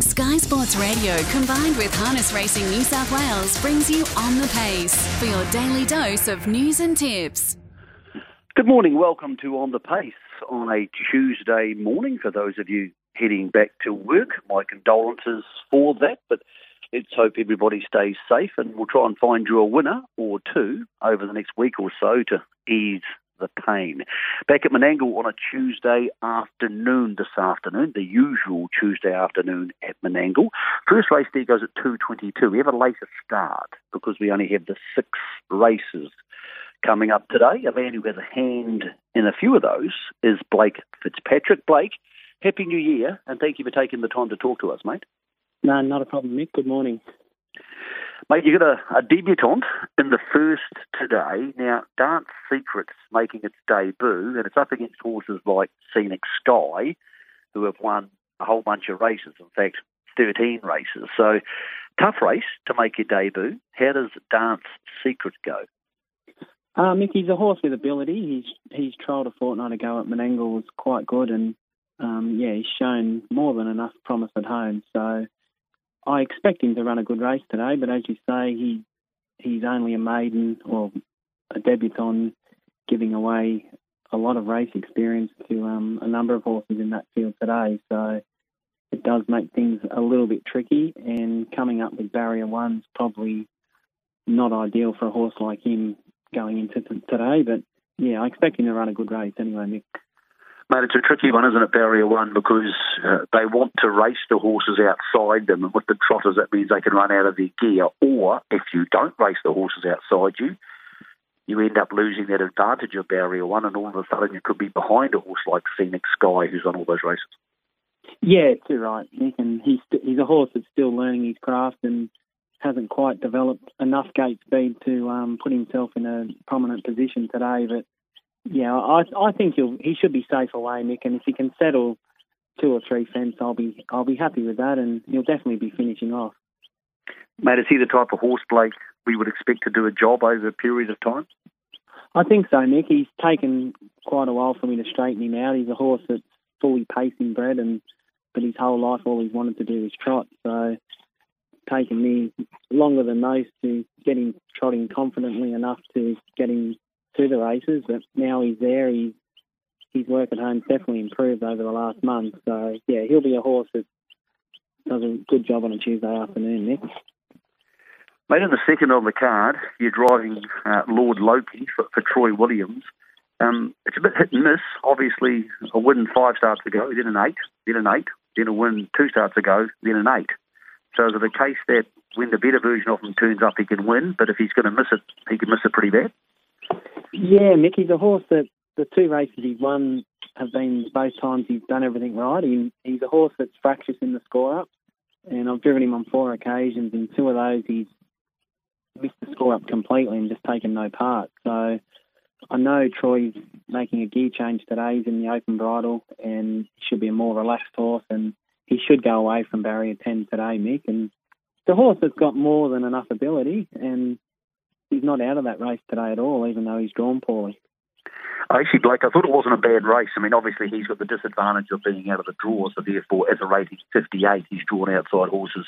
Sky Sports Radio combined with Harness Racing New South Wales brings you on the pace for your daily dose of news and tips. Good morning. Welcome to On the Pace on a Tuesday morning for those of you heading back to work. My condolences for that, but let's hope everybody stays safe and we'll try and find you a winner or two over the next week or so to ease the pain. Back at Menangle on a Tuesday afternoon this afternoon, the usual Tuesday afternoon at Menangle. First race there goes at 2.22. We have a later start because we only have the six races coming up today. A man who has a hand in a few of those is Blake Fitzpatrick. Blake, Happy New Year and thank you for taking the time to talk to us, mate. No, not a problem, Mick. Good morning. Mate, you got a, a debutant in the first today. Now, Dance Secrets making its debut, and it's up against horses like Scenic Sky, who have won a whole bunch of races. In fact, 13 races. So, tough race to make your debut. How does Dance Secrets go? Uh, Mick, he's a horse with ability. He's he's trialled a fortnight ago at Menangle, was quite good, and um, yeah, he's shown more than enough promise at home. So I expect him to run a good race today, but as you say, he he's only a maiden or a debutant, giving away a lot of race experience to um, a number of horses in that field today. So it does make things a little bit tricky, and coming up with barrier one's probably not ideal for a horse like him going into t- today. But yeah, I expect him to run a good race anyway, Mick. Mate, it's a tricky one, isn't it, barrier one, because uh, they want to race the horses outside them, and with the trotters, that means they can run out of their gear. Or if you don't race the horses outside you, you end up losing that advantage of barrier one, and all of a sudden you could be behind a horse like Scenic Sky, who's on all those races. Yeah, too right, Nick. And he's he's a horse that's still learning his craft and hasn't quite developed enough gate speed to um, put himself in a prominent position today. But yeah, I I think he'll he should be safe away, Mick, and if he can settle two or three fence, I'll be I'll be happy with that, and he'll definitely be finishing off. Mate, is he the type of horse, Blake, we would expect to do a job over a period of time? I think so, Mick. He's taken quite a while for me to straighten him out. He's a horse that's fully pacing bred, and but his whole life all he's wanted to do is trot. So taken me longer than most to get him trotting confidently enough to get him to the races, but now he's there. He's his work at home's definitely improved over the last month. So yeah, he'll be a horse that does a good job on a Tuesday afternoon, Nick. Mate, in the second on the card, you're driving uh, Lord Loki for, for Troy Williams. Um, it's a bit hit and miss. Obviously, a win five starts ago, then an eight, then an eight, then a win two starts ago, then an eight. So is it a case that when the better version of him turns up, he can win, but if he's going to miss it, he can miss it pretty bad? Yeah, Mickey's a horse that the two races he's won have been both times he's done everything right. He, he's a horse that's fractious in the score up, and I've driven him on four occasions. In two of those, he's missed the score up completely and just taken no part. So I know Troy's making a gear change today. He's in the open bridle, and should be a more relaxed horse, and he should go away from barrier 10 today, Mick. And the horse has got more than enough ability, and he's not out of that race today at all, even though he's drawn poorly. Actually, Blake, I thought it wasn't a bad race. I mean, obviously he's got the disadvantage of being out of the draw, so therefore, as a rating 58, he's drawn outside horses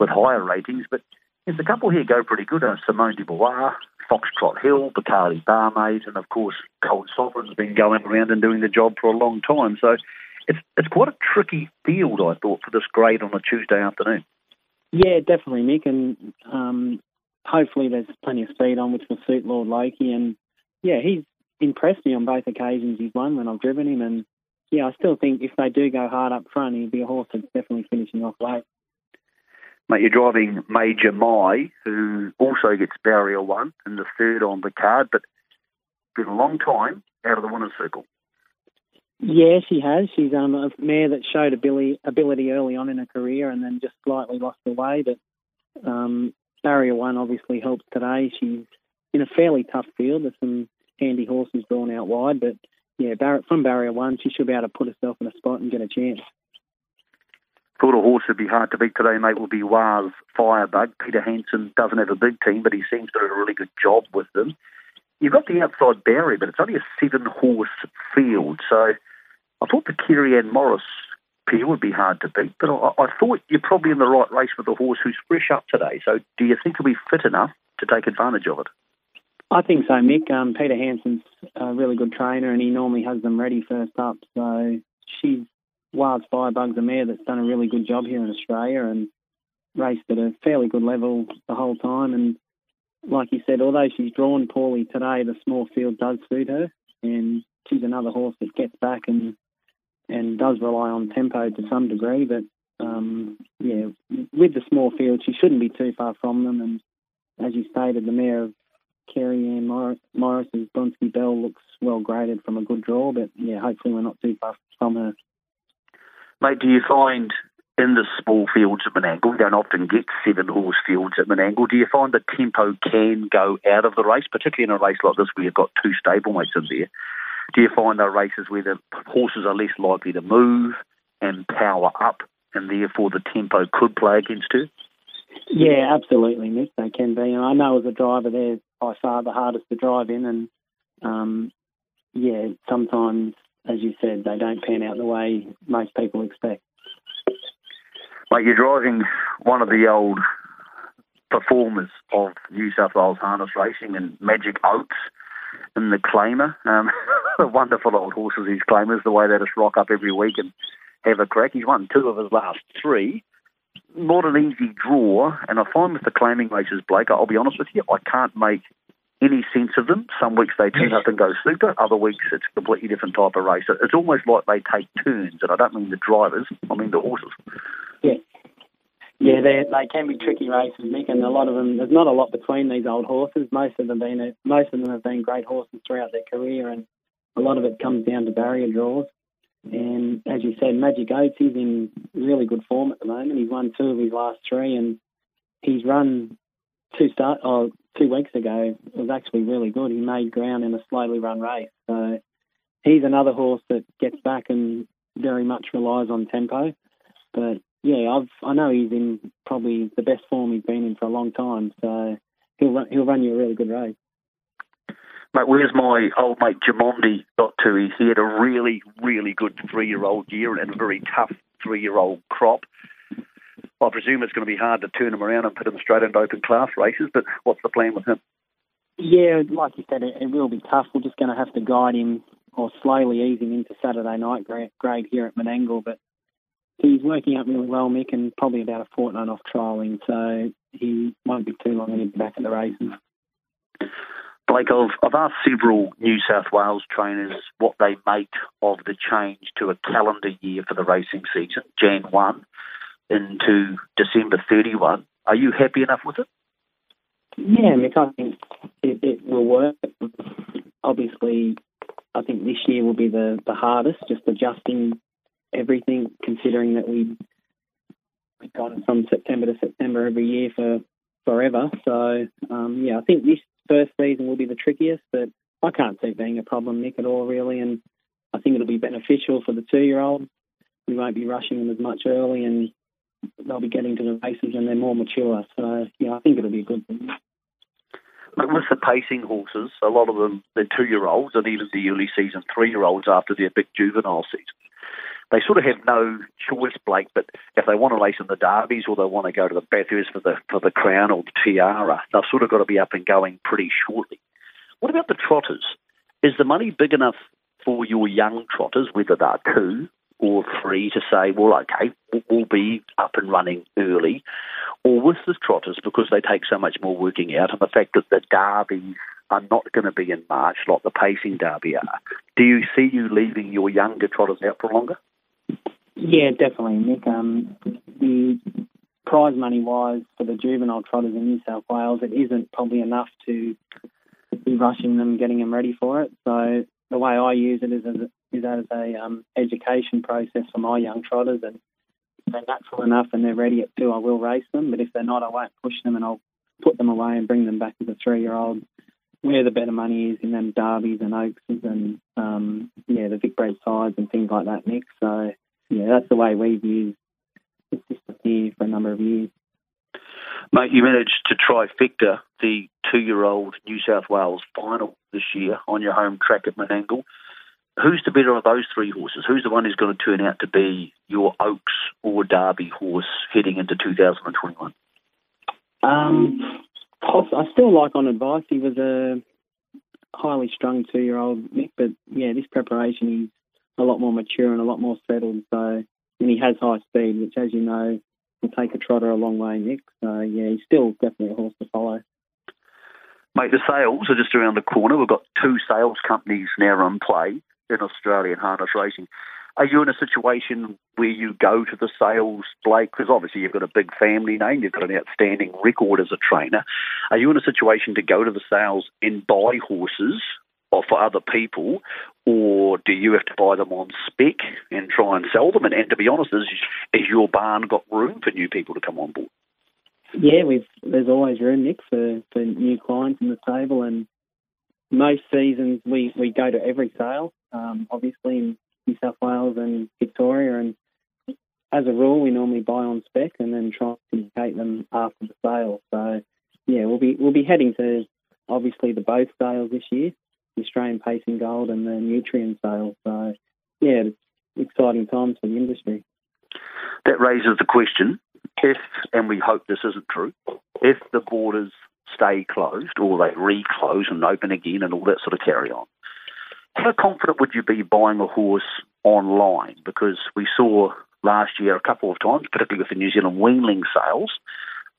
with higher ratings. But there's a couple here go pretty good. Uh, Simone de Beauvoir, Foxtrot Hill, Bacardi Barmaid, and of course, Cold Sovereign's been going around and doing the job for a long time. So it's it's quite a tricky field, I thought, for this grade on a Tuesday afternoon. Yeah, definitely, Nick, and um, hopefully there's plenty of speed on which will suit Lord Loki. And yeah, he's impressed me on both occasions he's won when I've driven him. And yeah, I still think if they do go hard up front, he'll be a horse that's definitely finishing off late. Mate, you're driving Major Mai, who also gets barrier one and the third on the card, but been a long time out of the winner's circle. Yeah, she has. She's um, a mare that showed ability, ability early on in her career and then just slightly lost her way. But um, barrier one obviously helps today. She's in a fairly tough field. There's some handy horses drawn out wide, but yeah, bar- from barrier one, she should be able to put herself in a spot and get a chance. Thought a horse would be hard to beat today, mate, will be Waz Firebug. Peter Hanson doesn't have a big team, but he seems to do a really good job with them. You've got the outside barrier, but it's only a seven horse field. So I thought the Kerry Ann Morris Peel would be hard to beat, but I, I thought you're probably in the right race with the horse who's fresh up today. So do you think he'll be fit enough to take advantage of it? I think so, Mick. Um, Peter Hansen's a really good trainer, and he normally has them ready first up. So she's Wild Firebug's a mare that's done a really good job here in Australia and raced at a fairly good level the whole time. And like you said, although she's drawn poorly today, the small field does suit her, and she's another horse that gets back and and does rely on tempo to some degree. But um, yeah, with the small field, she shouldn't be too far from them. And as you stated, the mare of Kerry Ann Morris, Morris's Bronski Bell looks well graded from a good draw. But yeah, hopefully we're not too far from her. Mate, do you find in the small fields at Menangle, we don't often get seven horse fields at Menangle. Do you find the tempo can go out of the race, particularly in a race like this where you've got two stablemates in there? Do you find there are races where the horses are less likely to move and power up, and therefore the tempo could play against her? Yeah, absolutely, Nick. They can be. And I know as a driver, they're by far the hardest to drive in, and um, yeah, sometimes, as you said, they don't pan out the way most people expect. Mate, you're driving one of the old performers of New South Wales harness racing and Magic Oaks in the Claimer. Um, wonderful old horses, these Claimers, the way they just rock up every week and have a crack. He's won two of his last three. Not an easy draw, and I find with the claiming races, Blake, I'll be honest with you, I can't make any sense of them. Some weeks they turn up and go super, other weeks it's a completely different type of race. It's almost like they take turns, and I don't mean the drivers, I mean the horses. Yeah. Yeah, they they can be tricky races, Nick, and a lot of them. There's not a lot between these old horses. Most of them been most of them have been great horses throughout their career, and a lot of it comes down to barrier draws. And as you said, Magic Oats is in really good form at the moment. He's won two of his last three, and he's run two start oh, two weeks ago was actually really good. He made ground in a slowly run race, so he's another horse that gets back and very much relies on tempo. But yeah, I've I know he's in probably the best form he's been in for a long time. So he'll run, he'll run you a really good race. Mate, where's my old mate Jamondi got to? He he had a really, really good three-year-old year and a very tough three-year-old crop. I presume it's going to be hard to turn him around and put him straight into open class races, but what's the plan with him? Yeah, like you said, it, it will be tough. We're just going to have to guide him or slowly ease him into Saturday night grade here at Menangle. But he's working out really well, Mick, and probably about a fortnight off trialling, so he won't be too long and he'll be back at the races. Blake, I've, I've asked several New South Wales trainers what they make of the change to a calendar year for the racing season, Jan 1 into December 31. Are you happy enough with it? Yeah, Mick, I think it, it will work. Obviously, I think this year will be the, the hardest, just adjusting everything, considering that we we got it from September to September every year for forever. So um, yeah, I think this first season will be the trickiest, but I can't see it being a problem, Nick, at all, really. And I think it'll be beneficial for the two-year-olds. We won't be rushing them as much early, and they'll be getting to the races when they're more mature. So yeah, I think it'll be a good thing. But with the pacing horses, a lot of them, they're two-year-olds and even the early season three-year-olds after their big juvenile season they sort of have no choice, Blake. But if they want to race in the derbies or they want to go to the Bathurst for the for the crown or the tiara, they've sort of got to be up and going pretty shortly. What about the trotters? Is the money big enough for your young trotters, whether they're two or three, to say, well, okay, we'll be up and running early, or with the trotters because they take so much more working out, and the fact that the derbies are not going to be in March like the pacing derby are. Do you see you leaving your younger trotters out for longer? Yeah, definitely, Nick. Um, the prize money wise for the juvenile trotters in New South Wales, it isn't probably enough to be rushing them, getting them ready for it. So the way I use it is as a, is as a um, education process for my young trotters, and if they're natural enough and they're ready at two, I will race them. But if they're not, I won't push them, and I'll put them away and bring them back as a three-year-old. Where the better money is in them derbies and oaks and um, yeah, the Vic Vicbred sides and things like that, Nick. So yeah, that's the way we've used here for a number of years. Mate, you managed to trifecta the two-year-old New South Wales final this year on your home track at Menangle. who's the better of those three horses? Who's the one who's going to turn out to be your Oaks or Derby horse heading into 2021? Um, I still like on advice. He was a highly strung two year old Mick, but yeah, this preparation he's a lot more mature and a lot more settled. So and he has high speed, which, as you know, will take a trotter a long way, Nick. So yeah, he's still definitely a horse to follow. Mate, the sales are just around the corner. We've got two sales companies now in play in Australian harness racing. Are you in a situation where you go to the sales, Blake? Because obviously you've got a big family name, you've got an outstanding record as a trainer. Are you in a situation to go to the sales and buy horses or for other people, or do you have to buy them on spec and try and sell them? And, and to be honest, is, is your barn got room for new people to come on board? Yeah, we've there's always room, Nick, for, for new clients in the stable, and most seasons we, we go to every sale, um, obviously in New South Wales and Victoria, and as a rule, we normally buy on spec and then try to syndicate them after the sale. So, yeah, we'll be we'll be heading to obviously the both sales this year, Australian Pacing Gold and the Nutrien sale. So, yeah, it's exciting times for the industry. That raises the question if, and we hope this isn't true, if the borders stay closed or they reclose and open again and all that sort of carry on, how confident would you be buying a horse online? Because we saw last year a couple of times, particularly with the New Zealand weanling sales,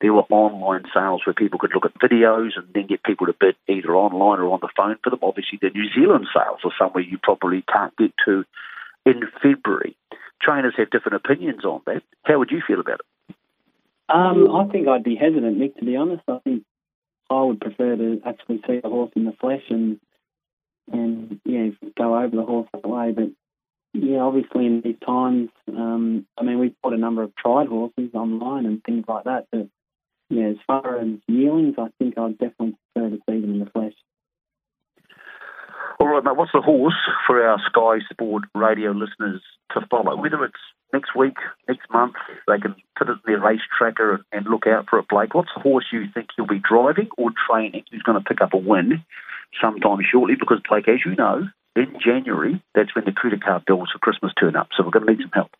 there were online sales where people could look at videos and then get people to bid either online or on the phone for them. Obviously, the New Zealand sales are somewhere you probably can't get to in February. Trainers have different opinions on that. How would you feel about it? Um, I think I'd be hesitant, Nick, to be honest. I think I would prefer to actually see the horse in the flesh and and yeah, go over the horse that way. But yeah, obviously in these times, um, I mean, we've bought a number of tried horses online and things like that. But yeah, as far as yearlings, I think I'd definitely prefer to see them in the flesh. All right, mate. What's the horse for our Sky Sport radio listeners to follow? Whether it's next week, next month, they can put it in their race tracker and, look out for it, Blake. What's the horse you think you'll be driving or training who's going to pick up a win sometime shortly? Because, Blake, as you know, in January, that's when the credit card bills for Christmas turn up. So we're going to need some help.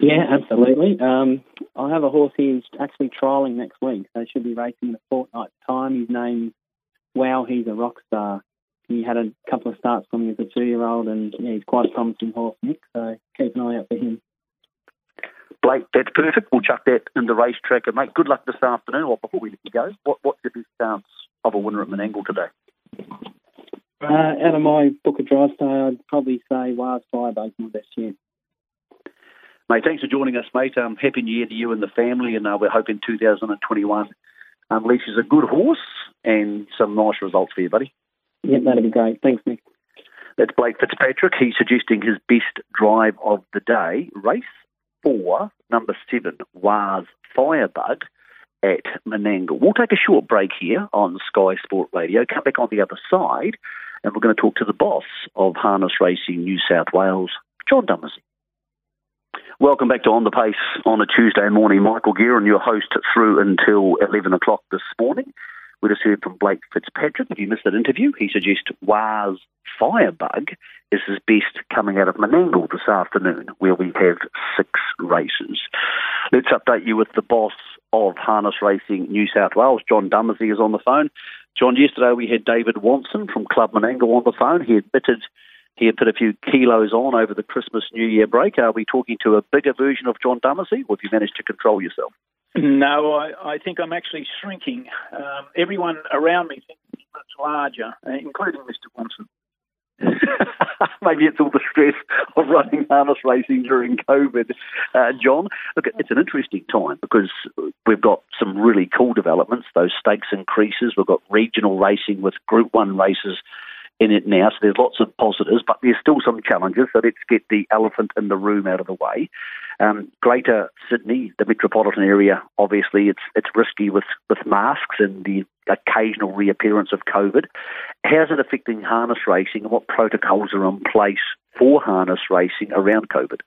Yeah, absolutely. Um, I have a horse he's actually trialling next week, so should be racing in a fortnight's time. His name's Wow, he's a rock star. He had a couple of starts for me as a two-year-old, and yeah, he's quite a promising horse, Nick. So keep an eye out for him. Blake, that's perfect. We'll chuck that in the race And, mate. Good luck this afternoon. Well, before we let you go, what, what's your best chance of a winner at Menangle today? Uh, out of my book of drive today, I'd probably say Wars Firebug my best year. Mate, thanks for joining us, mate. Um, happy New Year to you and the family, and uh, we're hoping 2021 unleashes a good horse and some nice results for you, buddy. Yep, that'd be great. Thanks, Nick. That's Blake Fitzpatrick. He's suggesting his best drive of the day, race four, number seven, Wars Firebug at Menangle. We'll take a short break here on Sky Sport Radio, come back on the other side, and we're going to talk to the boss of Harness Racing New South Wales, John Dumesny. Welcome back to On the Pace on a Tuesday morning. Michael Guerin, your host through until 11 o'clock this morning. We just heard from Blake Fitzpatrick. If you missed that interview, he suggests Wars Firebug is his best coming out of Menangle this afternoon, where we have six races. Let's update you with the boss of Harness Racing New South Wales, John Dumesny, is on the phone. John, yesterday we had David Watson from Club Menangle on the phone. He admitted he had put a few kilos on over the Christmas New Year break. Are we talking to a bigger version of John Dumesny, or have you managed to control yourself? No, I, I think I'm actually shrinking. Um, everyone around me thinks I'm much larger, uh, including Mr. Watson. Maybe it's all the stress of running harness racing during COVID. Uh, John, look, it's an interesting time because we've got some really cool developments, those stakes increases. We've got regional racing with Group 1 races in it now. So there's lots of positives, but there's still some challenges. So let's get the elephant in the room out of the way. Um, Greater Sydney, the metropolitan area, obviously it's it's risky with, with masks and the occasional reappearance of COVID. How's it affecting harness racing and what protocols are in place for harness racing around COVID?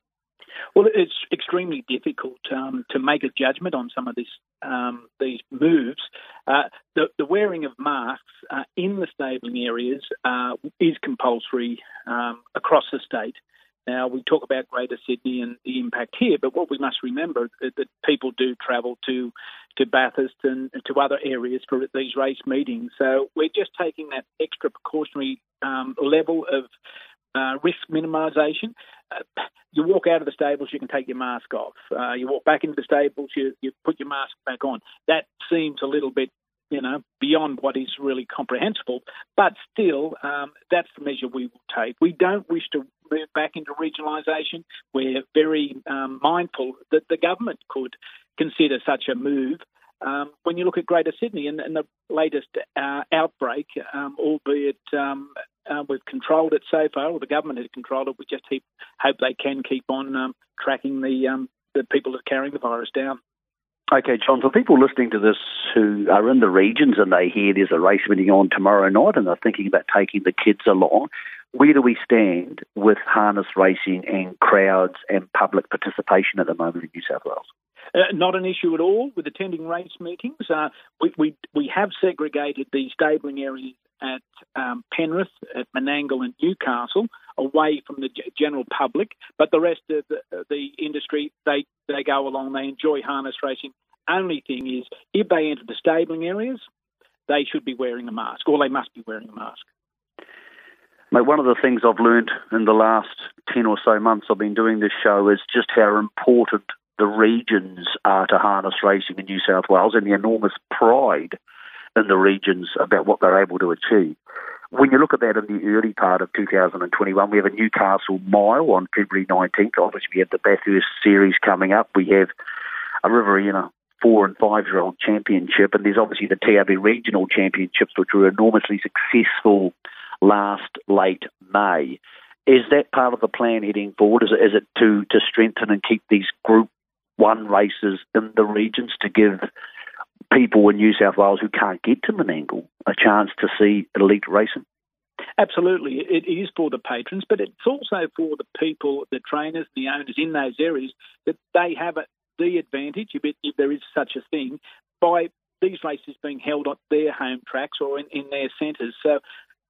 Well, it's extremely difficult um, to make a judgment on some of this, um, these moves. Uh, the, the, wearing of masks uh, in the stabling areas uh, is compulsory um, across the state. Now, we talk about Greater Sydney and the impact here, but what we must remember is that people do travel to, to Bathurst and to other areas for these race meetings. So we're just taking that extra precautionary um, level of uh, risk minimisation. Uh, you walk out of the stables, you can take your mask off. Uh, you walk back into the stables, you, you put your mask back on. That seems a little bit you know, beyond what is really comprehensible. But still, um, that's the measure we will take. We don't wish to move back into regionalisation. We're very um, mindful that the government could consider such a move. Um, when you look at Greater Sydney and, and the latest uh, outbreak, um, albeit um, uh, we've controlled it so far, or the government has controlled it, we just keep, hope they can keep on um, tracking the um, the people that are carrying the virus down. Okay, John, for people listening to this who are in the regions and they hear there's a race meeting on tomorrow night and they're thinking about taking the kids along, where do we stand with harness racing and crowds and public participation at the moment in New South Wales? Uh, not an issue at all with attending race meetings. Uh, we, we, we have segregated the stabling areas at um, Penrith, at Menangle, and Newcastle away from the general public, but the rest of the, the industry they they go along. They enjoy harness racing. Only thing is, if they enter the stabling areas, they should be wearing a mask, or they must be wearing a mask. Mate, one of the things I've learned in the last 10 or so months I've been doing this show is just how important the regions are to harness racing in New South Wales and the enormous pride in the regions about what they're able to achieve. When you look at that in the early part of 2021, we have a Newcastle Mile on February 19th. Obviously, we have the Bathurst Series coming up. We have a Riverina four and five year old championship, and there's obviously the TAB Regional Championships, which were enormously successful last late May. Is that part of the plan heading forward? Is it, is it to, to strengthen and keep these Group 1 races in the regions to give people in New South Wales who can't get to Menangle a chance to see elite racing? Absolutely. It is for the patrons, but it's also for the people, the trainers, the owners in those areas, that they have the advantage, if there is such a thing, by these races being held at their home tracks or in, in their centres. So,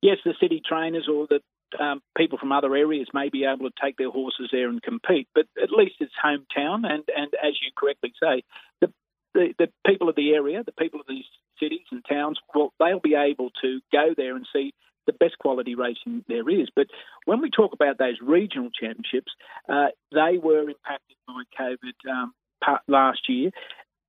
yes, the city trainers or the um, people from other areas may be able to take their horses there and compete, but at least it's hometown. And, and as you correctly say, the, the, the people of the area, the people of these cities and towns, well, they'll be able to go there and see the best quality racing there is. But when we talk about those regional championships, uh, they were impacted by COVID um, last year.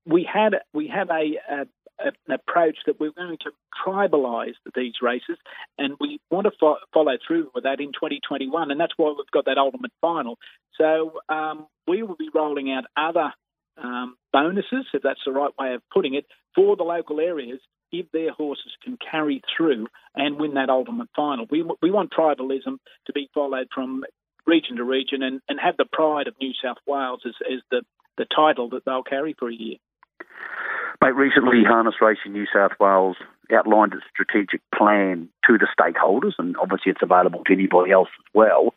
We had we have a, a an approach that we're going to tribalise these races, and we want to fo- follow through with that in 2021, and that's why we've got that ultimate final. So um, we will be rolling out other um, bonuses, if that's the right way of putting it, for the local areas if their horses can carry through and win that ultimate final. We, we want tribalism to be followed from region to region and, and have the pride of New South Wales as, as the, the title that they'll carry for a year. Mate, recently Harness Racing New South Wales outlined its strategic plan to the stakeholders, and obviously it's available to anybody else as well.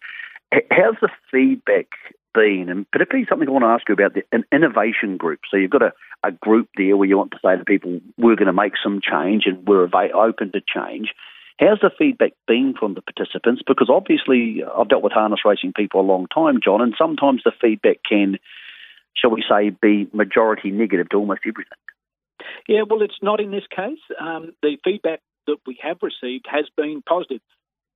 How's the feedback been? And particularly something I want to ask you about the, an innovation group. So you've got a, a group there where you want to say to people, we're going to make some change and we're open to change. How's the feedback been from the participants? Because obviously, uh, I've dealt with harness racing people a long time, John, and sometimes the feedback can, shall we say, be majority negative to almost everything. Yeah, well, it's not in this case. Um, the feedback that we have received has been positive.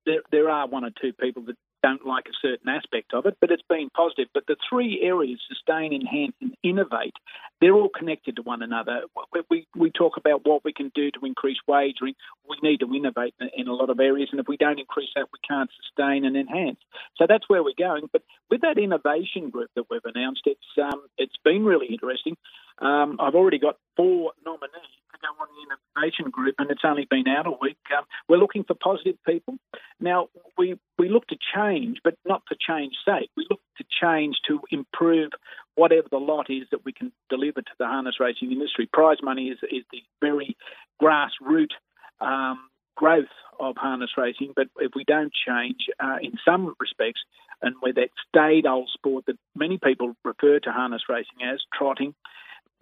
There, there are one or two people that don't like a certain aspect of it, but it's been positive. But the three areas sustain, enhance, and innovate they're all connected to one another. We, we talk about what we can do to increase wagering. We need to innovate in a lot of areas, and if we don't increase that, we can't sustain and enhance. So that's where we're going. But with that innovation group that we've announced, it's um, it's been really interesting. Um, I've already got four nominees to go on the innovation group, and it's only been out a week. Um, we're looking for positive people. Now, we, we look to change, but not for change's sake. We look to change to improve whatever the lot is that we can deliver to the harness racing industry. Prize money is, is the very grassroots um, growth of harness racing, but if we don't change uh, in some respects, and with that staid old sport that many people refer to harness racing as trotting,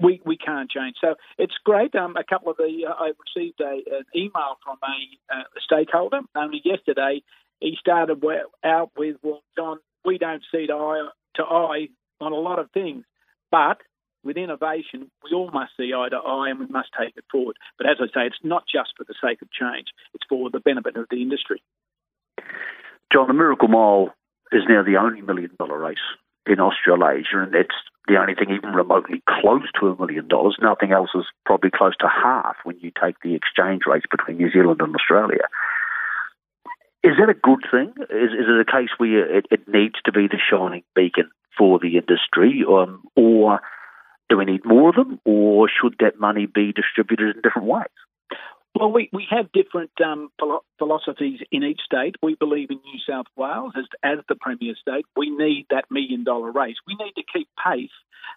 we, we can't change. So it's great. Um, a couple of the uh, I received a, an email from a, uh, stakeholder only yesterday. He started out with, "Well, John, we don't see eye to eye on a lot of things, but with innovation, we all must see eye to eye and we must take it forward. But as I say, it's not just for the sake of change; it's for the benefit of the industry." John, the Miracle Mile is now the only million dollar race in Australasia, and it's the only thing even remotely close to a million dollars. Nothing else is probably close to half when you take the exchange rates between New Zealand and Australia. Is that a good thing? Is, is it a case where it, it needs to be the shining beacon for the industry, um, or do we need more of them, or should that money be distributed in different ways? Well, we, we have different um, philosophies in each state. We believe in New South Wales as, as the premier state. We need that million dollar race. We need to keep pace,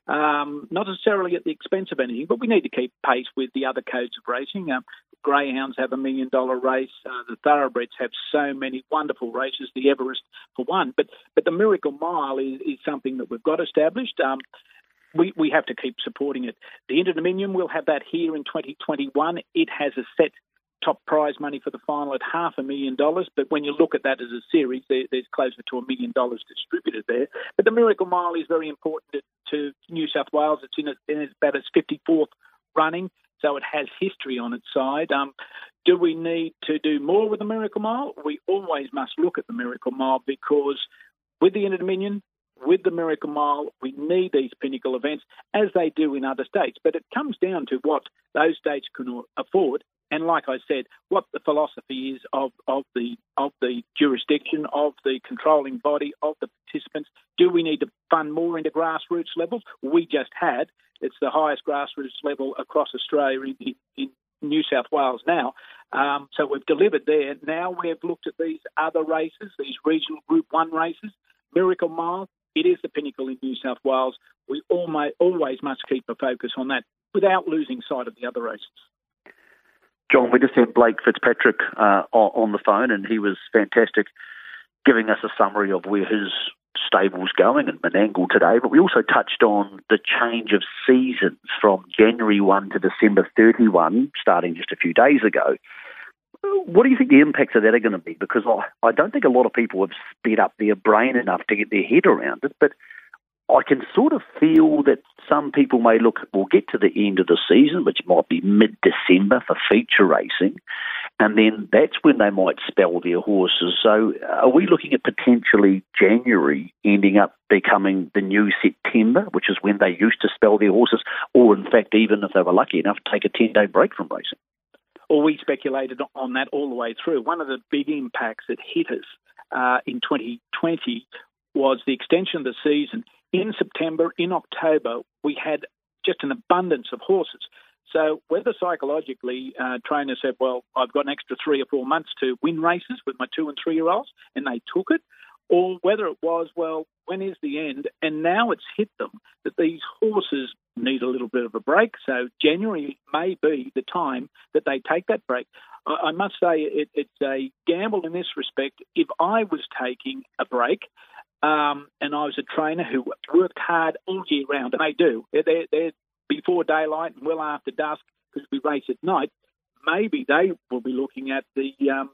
um, not necessarily at the expense of anything, but we need to keep pace with the other codes of racing. Um, greyhounds have a million dollar race. Uh, the thoroughbreds have so many wonderful races. The Everest for one, but but the Miracle Mile is, is something that we've got established. Um, we, we have to keep supporting it. The Inter Dominion will have that here in 2021. It has a set top prize money for the final at half a million dollars. But when you look at that as a series, there, there's closer to a million dollars distributed there. But the Miracle Mile is very important to New South Wales. It's in, a, in about its 54th running, so it has history on its side. Um, do we need to do more with the Miracle Mile? We always must look at the Miracle Mile because with the Inter Dominion, with the Miracle Mile, we need these pinnacle events as they do in other states. But it comes down to what those states can afford, and like I said, what the philosophy is of, of the of the jurisdiction, of the controlling body, of the participants. Do we need to fund more into grassroots levels? We just had. It's the highest grassroots level across Australia in, in New South Wales now. Um, so we've delivered there. Now we've looked at these other races, these regional Group 1 races. Miracle Mile, it is the pinnacle in New South Wales. We always must keep a focus on that without losing sight of the other races. John, we just had Blake Fitzpatrick uh, on the phone, and he was fantastic, giving us a summary of where his stable's going and Menangle today. But we also touched on the change of seasons from January 1 to December 31, starting just a few days ago. What do you think the impacts of that are going to be? Because I, I don't think a lot of people have sped up their brain enough to get their head around it. But I can sort of feel that some people may look, we'll get to the end of the season, which might be mid December for feature racing, and then that's when they might spell their horses. So, are we looking at potentially January ending up becoming the new September, which is when they used to spell their horses, or in fact, even if they were lucky enough, take a 10 day break from racing? Well, we speculated on that all the way through. One of the big impacts that hit us uh, in 2020 was the extension of the season. In September, in October, we had just an abundance of horses. So whether psychologically uh, trainers said, well, I've got an extra three or four months to win races with my two and three year olds, and they took it, or whether it was, well, when is the end? And now it's hit them that these horses need a little bit of a break. So January may be the time that they take that break. I, I must say it, it's a gamble in this respect. If I was taking a break, um, and I was a trainer who worked hard all year round, and they do. They're, they're before daylight and well after dusk because we race at night. Maybe they will be looking at the um,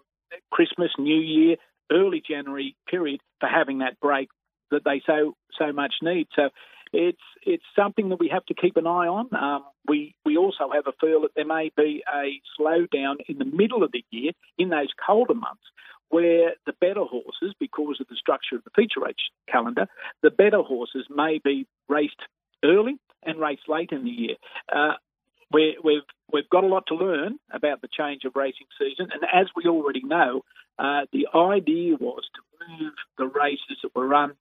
Christmas, New Year, early January period for having that break that they so so much need. So it's it's something that we have to keep an eye on. Um, we we also have a feel that there may be a slowdown in the middle of the year in those colder months, where the better horses, because of the structure of the feature race calendar, the better horses may be raced early and raced late in the year. Uh, we we've we've got a lot to learn about the change of racing season, and as we already know, uh, the idea was to move the races that were run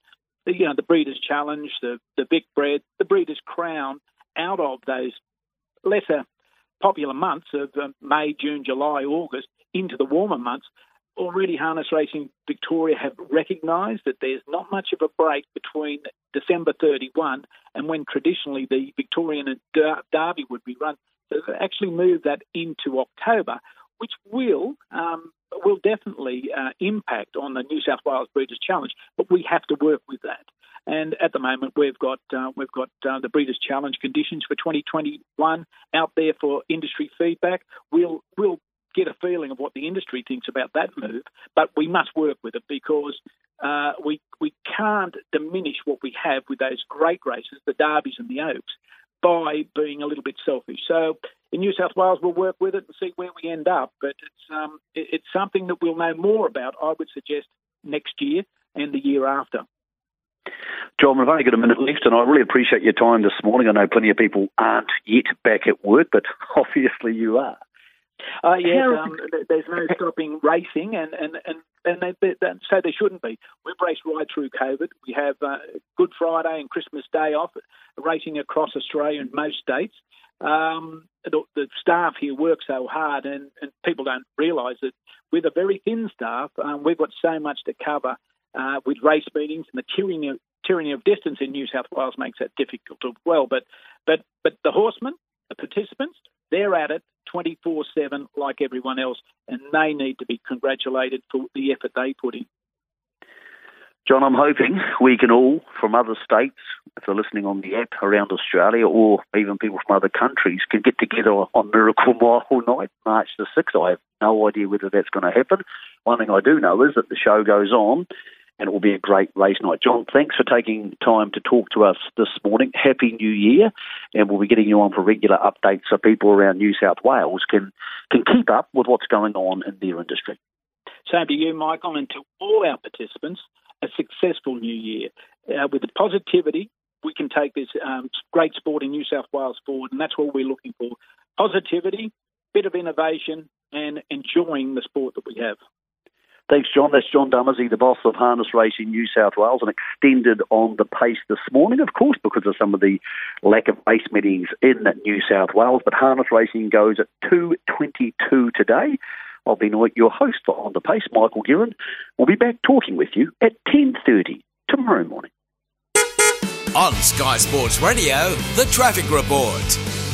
you know, the Breeders' Challenge, the, the Vic Bred, the Breeders' Crown out of those lesser popular months of um, May, June, July, August into the warmer months. Already, Harness Racing Victoria have recognised that there's not much of a break between December 31 and when traditionally the Victorian Derby would be run. So they've actually moved that into October, which will um, will definitely uh, impact on the New South Wales Breeders' Challenge. But we have to work with that. And at the moment, we've got uh, we've got uh, the Breeders' Challenge conditions for 2021 out there for industry feedback. We'll we'll get a feeling of what the industry thinks about that move, but we must work with it because uh, we we can't diminish what we have with those great races, the Derbies and the Oaks, by being a little bit selfish. So in New South Wales, we'll work with it and see where we end up. But it's um, it's something that we'll know more about. I would suggest next year and the year after. John, we've only got a minute left, and I really appreciate your time this morning. I know plenty of people aren't yet back at work, but obviously you are. Uh, yes, um, there's no stopping racing, and and and, and they, they, they, so there shouldn't be. We've raced right through COVID. We have uh, Good Friday and Christmas Day off, racing across Australia in most states. Um, the, the, staff here work so hard, and, and people don't realise that with a very thin staff, um, we've got so much to cover uh, with race meetings and the tyranny of, tyranny of distance in New South Wales makes that difficult as well. But but but the horsemen, the participants, they're at it 24 7 like everyone else, and they need to be congratulated for the effort they put in. John, I'm hoping we can all, from other states, if they're listening on the app around Australia, or even people from other countries, can get together on Miracle Mile night, March the 6th. I have no idea whether that's going to happen. One thing I do know is that the show goes on and it will be a great race night. John, thanks for taking time to talk to us this morning. Happy New Year, and we'll be getting you on for regular updates so people around New South Wales can can keep up with what's going on in their industry. Same to you, Michael, and to all our participants. A successful New Year uh, with the positivity. We can take this um, great sport in New South Wales forward, and that's what we're looking for: positivity, bit of innovation, and enjoying the sport that we have. Thanks, John. That's John Dumesny, the boss of Harness Racing New South Wales, and extended on the pace this morning, of course, because of some of the lack of race meetings in New South Wales. But Harness Racing goes at 2.22 today. I'll be your host On the Pace, Michael Guerin. We'll be back talking with you at 10.30 tomorrow morning. On Sky Sports Radio, the Traffic Report.